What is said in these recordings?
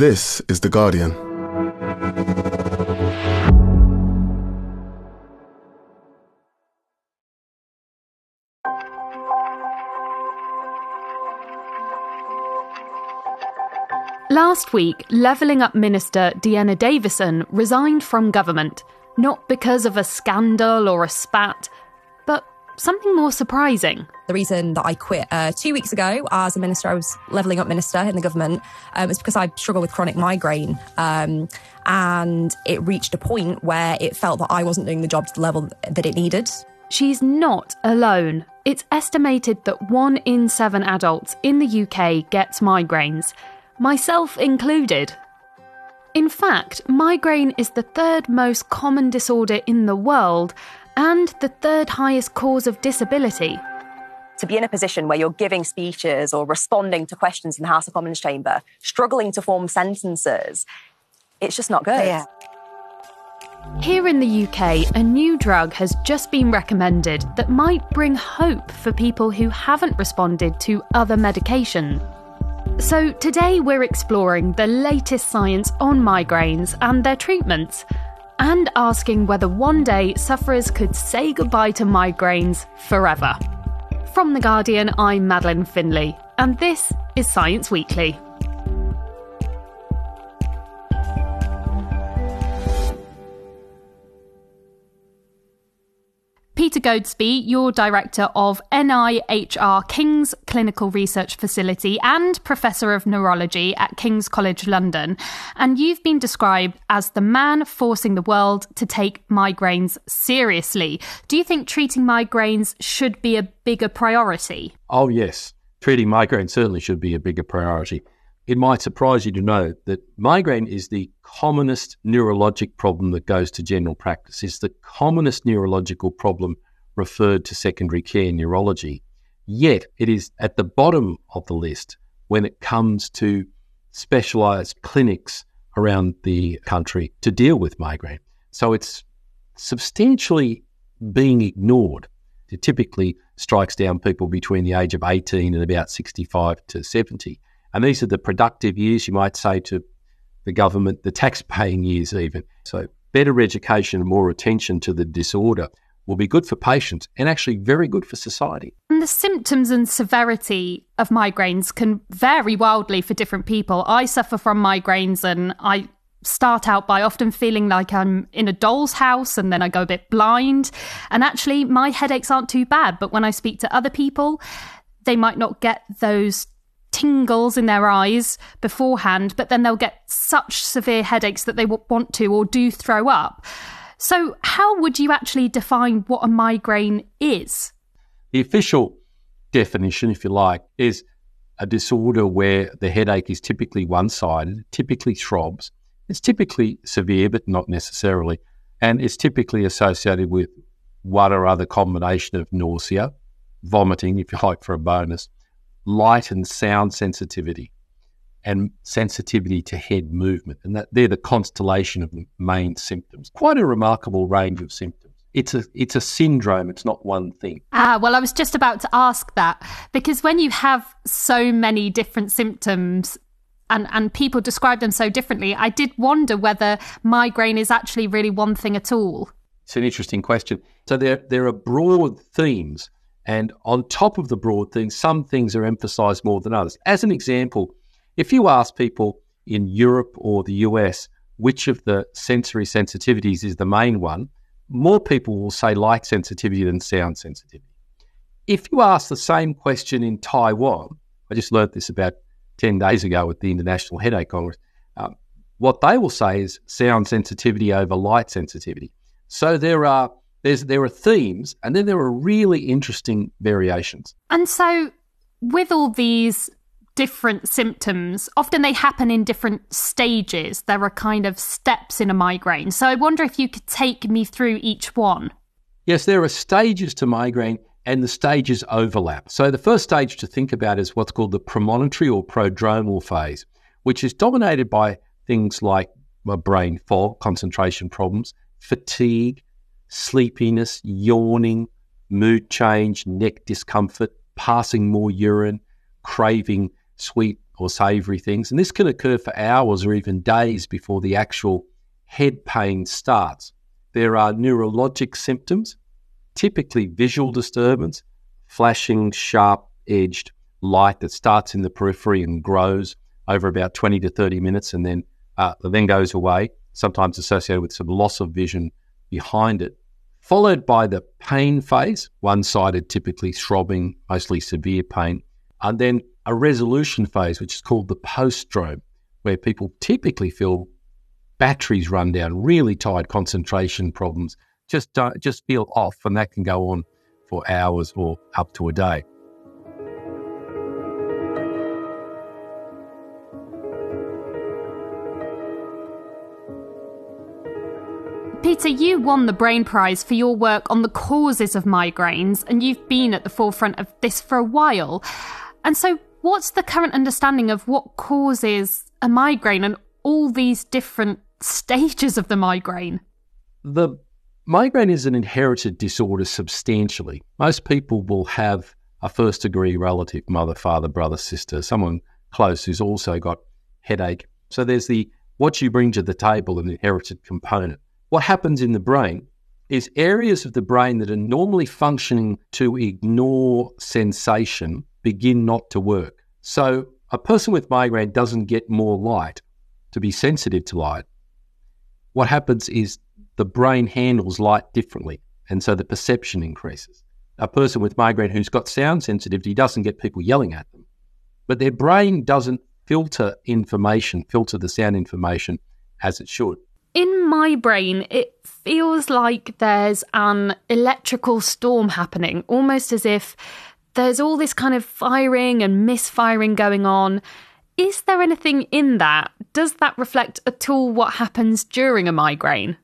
This is The Guardian. Last week, Levelling Up Minister Dehenna Davison resigned from government, not because of a scandal or a spat, something more surprising. The reason that I quit uh, two weeks ago as a minister, I was levelling up minister in the government, um, is because I struggle with chronic migraine. Um, and it reached a point where it felt that I wasn't doing the job to the level that it needed. She's not alone. It's estimated that one in seven adults in the UK gets migraines, myself included. In fact, migraine is the third most common disorder in the world and the third highest cause of disability. To be in a position where you're giving speeches or responding to questions in the House of Commons chamber, struggling to form sentences, it's just not good. Yeah. Here in the UK, a new drug has just been recommended that might bring hope for people who haven't responded to other medication. So, today we're exploring the latest science on migraines and their treatments, and asking whether one day sufferers could say goodbye to migraines forever. From The Guardian, I'm Madeleine Finlay, and this is Science Weekly. Peter Goadsby, you're director of NIHR King's Clinical Research Facility and Professor of Neurology at King's College London. And you've been described as the man forcing the world to take migraines seriously. Do you think treating migraines should be a bigger priority? Oh, yes. Treating migraine certainly should be a bigger priority. It might surprise you to know that migraine is the commonest neurologic problem that goes to general practice. It's the commonest neurological problem referred to secondary care neurology. Yet it is at the bottom of the list when it comes to specialized clinics around the country to deal with migraine. So it's substantially being ignored. It typically strikes down people between the age of 18 and about 65 to 70. And these are the productive years, you might say, to the government, the tax paying years, even. So, better education and more attention to the disorder will be good for patients and actually very good for society. And the symptoms and severity of migraines can vary wildly for different people. I suffer from migraines and I start out by often feeling like I'm in a doll's house and then I go a bit blind. And actually, my headaches aren't too bad. But when I speak to other people, they might not get those tingles in their eyes beforehand, but then they'll get such severe headaches that they want to or do throw up. So, how would you actually define what a migraine is? The official definition, if you like, is a disorder where the headache is typically one sided, typically throbs. It's typically severe, but not necessarily. And it's typically associated with one or other combination of nausea, vomiting, if you like, for a bonus, light and sound sensitivity and sensitivity to head movement. And that they're the constellation of the main symptoms. Quite a remarkable range of symptoms. It's a it's a syndrome, it's not one thing. Ah, well I was just about to ask that because when you have so many different symptoms and, and people describe them so differently, I did wonder whether migraine is actually really one thing at all. It's an interesting question. So there there are broad themes and on top of the broad things, some things are emphasized more than others. As an example, if you ask people in Europe or the US which of the sensory sensitivities is the main one, more people will say light sensitivity than sound sensitivity. If you ask the same question in Taiwan, I just learned this about 10 days ago at the International Headache Congress, um, what they will say is sound sensitivity over light sensitivity. So there are there's there are themes and then there are really interesting variations. And so with all these different symptoms, often they happen in different stages. There are kind of steps in a migraine. So I wonder if you could take me through each one. Yes, there are stages to migraine and the stages overlap. So the first stage to think about is what's called the premonitory or prodromal phase, which is dominated by things like brain fog, concentration problems, fatigue, sleepiness, yawning, mood change, neck discomfort, passing more urine, craving sweet or savory things. And this can occur for hours or even days before the actual head pain starts. There are neurologic symptoms, typically visual disturbance, flashing, sharp edged light that starts in the periphery and grows over about 20 to 30 minutes and then, uh, then goes away, sometimes associated with some loss of vision behind it, followed by the pain phase, one sided, typically throbbing, mostly severe pain, and then a resolution phase, which is called the postdrome, where people typically feel batteries run down, really tired concentration problems, just, just feel off, and that can go on for hours or up to a day. Peter, you won the Brain Prize for your work on the causes of migraines, and you've been at the forefront of this for a while. And so, what's the current understanding of what causes a migraine and all these different stages of the migraine? The migraine is an inherited disorder substantially. Most people will have a first degree relative, mother, father, brother, sister, someone close who's also got headache. So there's the what you bring to the table, an inherited component what happens in the brain is areas of the brain that are normally functioning to ignore sensation begin not to work. So a person with migraine doesn't get more light to be sensitive to light. What happens is the brain handles light differently, and so the perception increases. A person with migraine who's got sound sensitivity doesn't get people yelling at them, but their brain doesn't filter information, filter the sound information as it should in my brain, it feels like there's an electrical storm happening, almost as if there's all this kind of firing and misfiring going on. Is there anything in that? Does that reflect at all what happens during a migraine?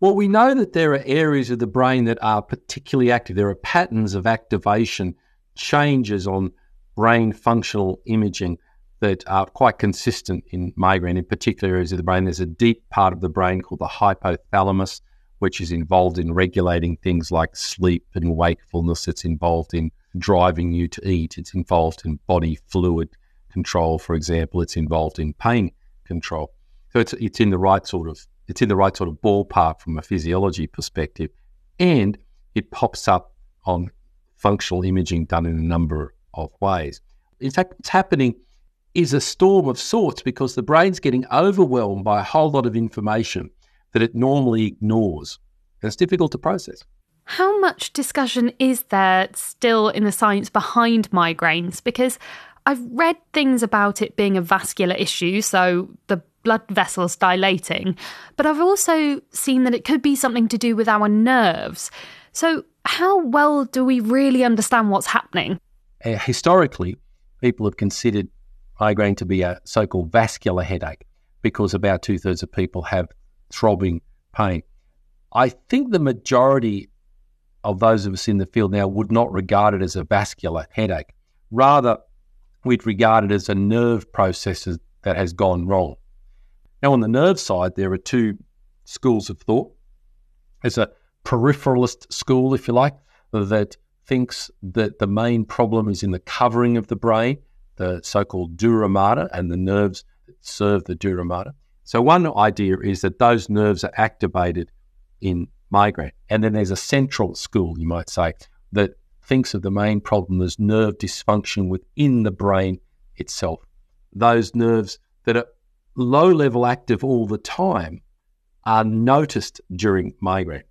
Well, we know that there are areas of the brain that are particularly active. There are patterns of activation, changes on brain functional imaging that are quite consistent in migraine, in particular areas of the brain. There's a deep part of the brain called the hypothalamus, which is involved in regulating things like sleep and wakefulness. It's involved in driving you to eat. It's involved in body fluid control, for example. It's involved in pain control. So it's it's in the right sort of it's in the right sort of ballpark from a physiology perspective, and it pops up on functional imaging done in a number of ways. In fact, it's happening is a storm of sorts because the brain's getting overwhelmed by a whole lot of information that it normally ignores. And it's difficult to process. How much discussion is there still in the science behind migraines? Because I've read things about it being a vascular issue, so the blood vessels dilating, but I've also seen that it could be something to do with our nerves. So, how well do we really understand what's happening? Uh, historically, people have considered migraine to be a so called vascular headache because about two thirds of people have throbbing pain. I think the majority of those of us in the field now would not regard it as a vascular headache. Rather, we'd regard it as a nerve process that has gone wrong. Now, on the nerve side, there are two schools of thought. There's a peripheralist school, if you like, that thinks that the main problem is in the covering of the brain the so called dura mater and the nerves that serve the dura mater. So, one idea is that those nerves are activated in migraine. And then there's a central school, you might say, that thinks of the main problem as nerve dysfunction within the brain itself. Those nerves that are low level active all the time are noticed during migraine.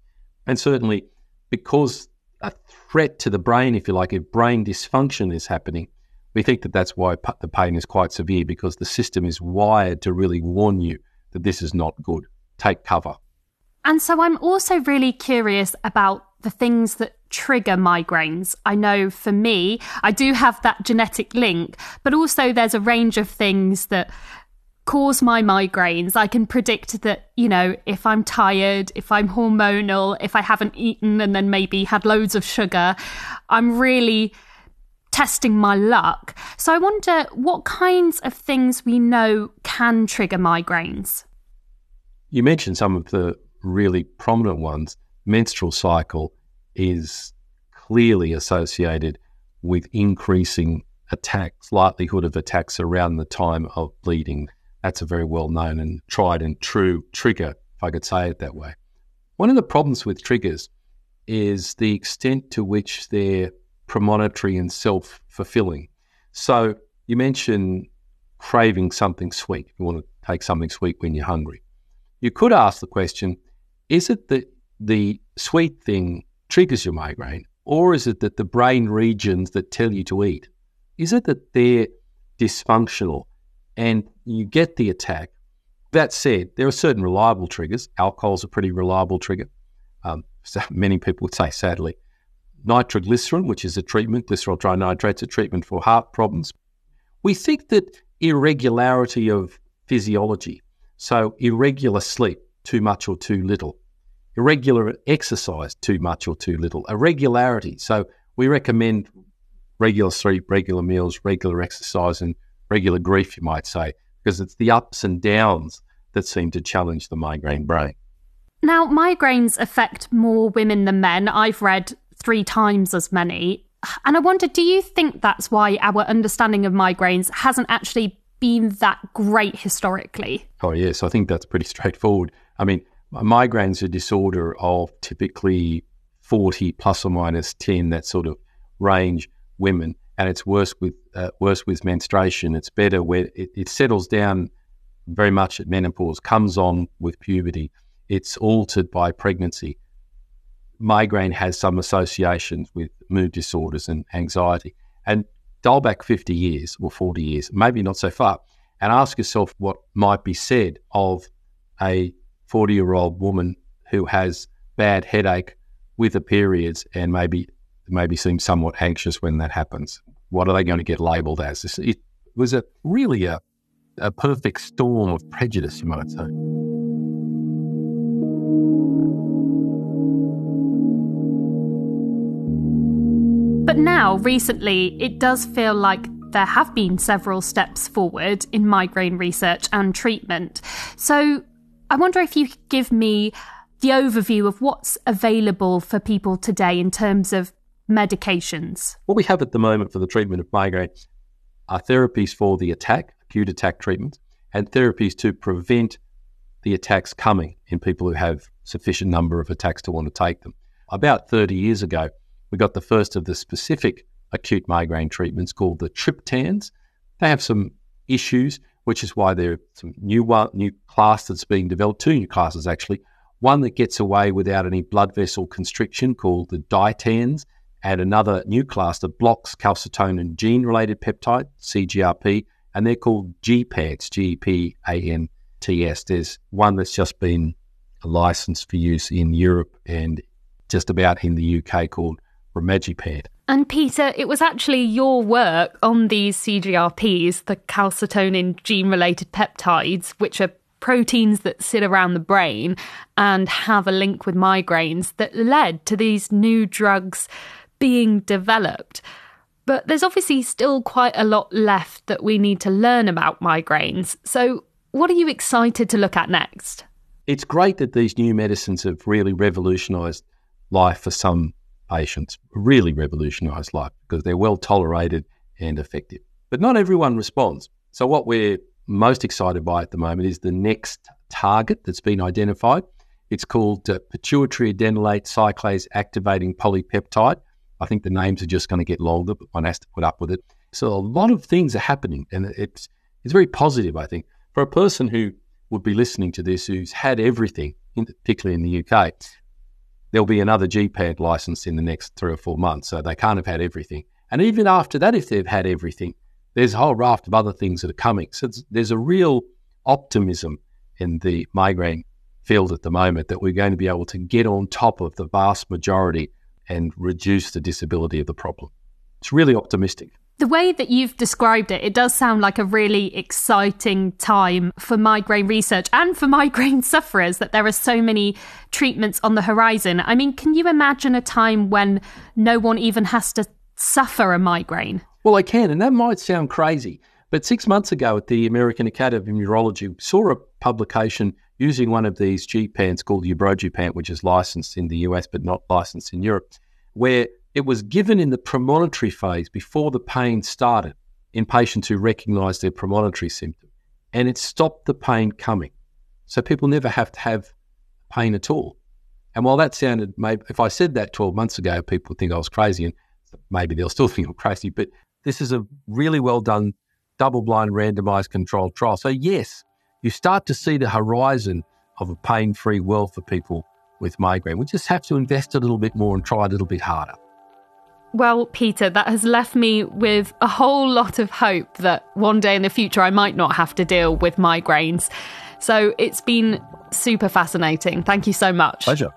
And certainly because a threat to the brain, if you like, if brain dysfunction is happening, we think that that's why the pain is quite severe because the system is wired to really warn you that this is not good. Take cover. And so I'm also really curious about the things that trigger migraines. I know for me, I do have that genetic link, but also there's a range of things that cause my migraines. I can predict that, you know, if I'm tired, if I'm hormonal, if I haven't eaten and then maybe had loads of sugar, I'm really testing my luck. So I wonder what kinds of things we know can trigger migraines. You mentioned some of the really prominent ones. Menstrual cycle is clearly associated with increasing attacks, likelihood of attacks around the time of bleeding. That's a very well known and tried and true trigger, if I could say it that way. One of the problems with triggers is the extent to which they're premonitory and self fulfilling. So you mentioned craving something sweet. You want to take something sweet when you're hungry. You could ask the question is it that the sweet thing triggers your migraine, or is it that the brain regions that tell you to eat, is it that they're dysfunctional and you get the attack? That said, there are certain reliable triggers. Alcohol's a pretty reliable trigger. Um, so many people would say, sadly, nitroglycerin, which is a treatment, glycerol trinitrate's a treatment for heart problems. We think that irregularity of physiology, so irregular sleep, too much or too little, irregular exercise, too much or too little, irregularity. So we recommend regular sleep, regular meals, regular exercise, and regular grief, you might say, because it's the ups and downs that seem to challenge the migraine brain. Now, migraines affect more women than men. I've read three times as many. And I wonder, do you think that's why our understanding of migraines hasn't actually been that great historically? Oh, yes. I think that's pretty straightforward. I mean, migraine's a disorder of typically 40 plus or minus 10, that sort of range women. And it's worse with uh, worse with menstruation. It's better where it, it settles down very much at menopause, comes on with puberty. It's altered by pregnancy migraine has some associations with mood disorders and anxiety. And dial back 50 years or 40 years, maybe not so far, and ask yourself what might be said of a 40 year old woman who has bad headache with the periods and maybe maybe seems somewhat anxious when that happens. What are they going to get labelled as? It was a really a, a perfect storm of prejudice, you might say. Now, recently, it does feel like there have been several steps forward in migraine research and treatment. So I wonder if you could give me the overview of what's available for people today in terms of medications. What we have at the moment for the treatment of migraine are therapies for the attack, acute attack treatment, and therapies to prevent the attacks coming in people who have sufficient number of attacks to want to take them. About 30 years ago, we got the first of the specific acute migraine treatments called the triptans. They have some issues, which is why there are some new one, new class that's being developed, two new classes actually. One that gets away without any blood vessel constriction called the ditans, and another new class that blocks calcitonin gene related peptide, CGRP, and they're called gepants, G P A N T S. There's one that's just been licensed for use in Europe and just about in the UK called And Peter, it was actually your work on these CGRPs, the calcitonin gene related peptides, which are proteins that sit around the brain and have a link with migraines, that led to these new drugs being developed. But there's obviously still quite a lot left that we need to learn about migraines. So, what are you excited to look at next? It's great that these new medicines have really revolutionised life for some patients really revolutionise life because they're well tolerated and effective. But not everyone responds. So, what we're most excited by at the moment is the next target that's been identified. It's called uh, pituitary adenylate cyclase activating polypeptide. I think the names are just going to get longer, but one has to put up with it. So, a lot of things are happening, and it's, it's very positive, I think. For a person who would be listening to this who's had everything, particularly in the UK, there'll be another gepant license in the next three or four months. So they can't have had everything. And even after that, if they've had everything, there's a whole raft of other things that are coming. So there's a real optimism in the migraine field at the moment that we're going to be able to get on top of the vast majority and reduce the disability of the problem. It's really optimistic. The way that you've described it, it does sound like a really exciting time for migraine research and for migraine sufferers that there are so many treatments on the horizon. I mean, can you imagine a time when no one even has to suffer a migraine? Well, I can, and that might sound crazy. But six months ago at the American Academy of Neurology, we saw a publication using one of these gepants called Ubrogepant, which is licensed in the US but not licensed in Europe, where It was given in the premonitory phase before the pain started in patients who recognised their premonitory symptom, and it stopped the pain coming. So people never have to have pain at all. And while that sounded, maybe if I said that 12 months ago, people would think I was crazy, and maybe they'll still think I'm crazy. But this is a really well done, double blind, randomized controlled trial. So, yes, you start to see the horizon of a pain free world for people with migraine. We just have to invest a little bit more and try a little bit harder. Well, Peter, that has left me with a whole lot of hope that one day in the future I might not have to deal with migraines. So it's been super fascinating. Thank you so much. Pleasure.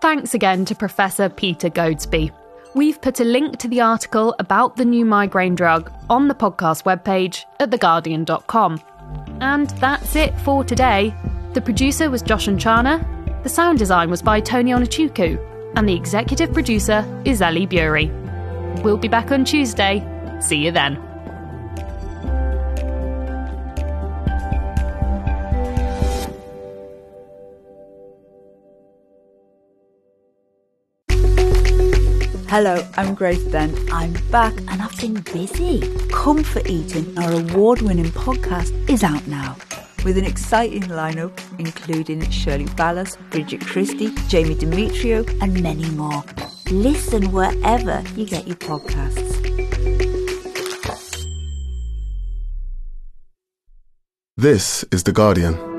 Thanks again to Professor Peter Goadsby. We've put a link to the article about the new migraine drug on the podcast webpage at theguardian.com. And that's it for today. The producer was Josh and Chana, the sound design was by Tony Onuchukwu, and the executive producer is Ellie Bury. We'll be back on Tuesday. See you then. Hello, I'm Grace Dent. I'm back and I've been busy. Comfort Eating, our award winning podcast, is out now with an exciting lineup including Shirley Ballas, Bridget Christie, Jamie Demetriou, and many more. Listen wherever you get your podcasts. This is The Guardian.